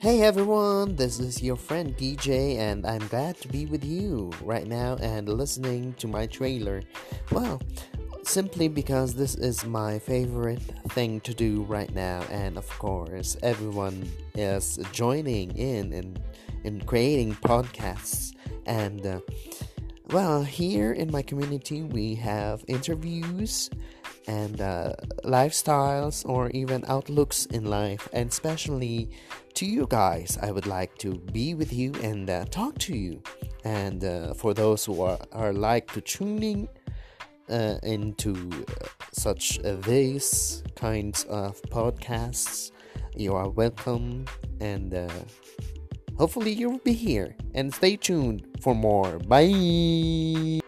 Hey everyone, this is your friend DJ, and I'm glad to be with you right now and listening to my trailer. Well, simply because this is my favorite thing to do right now, and of course, everyone is joining in in, in creating podcasts. And uh, well, here in my community, we have interviews and uh, lifestyles or even outlooks in life, and especially to you guys, I would like to be with you and uh, talk to you. And uh, for those who are, are like to tuning uh, into uh, such uh, these kinds of podcasts, you are welcome and hopefully you'll be here and stay tuned for more. Bye.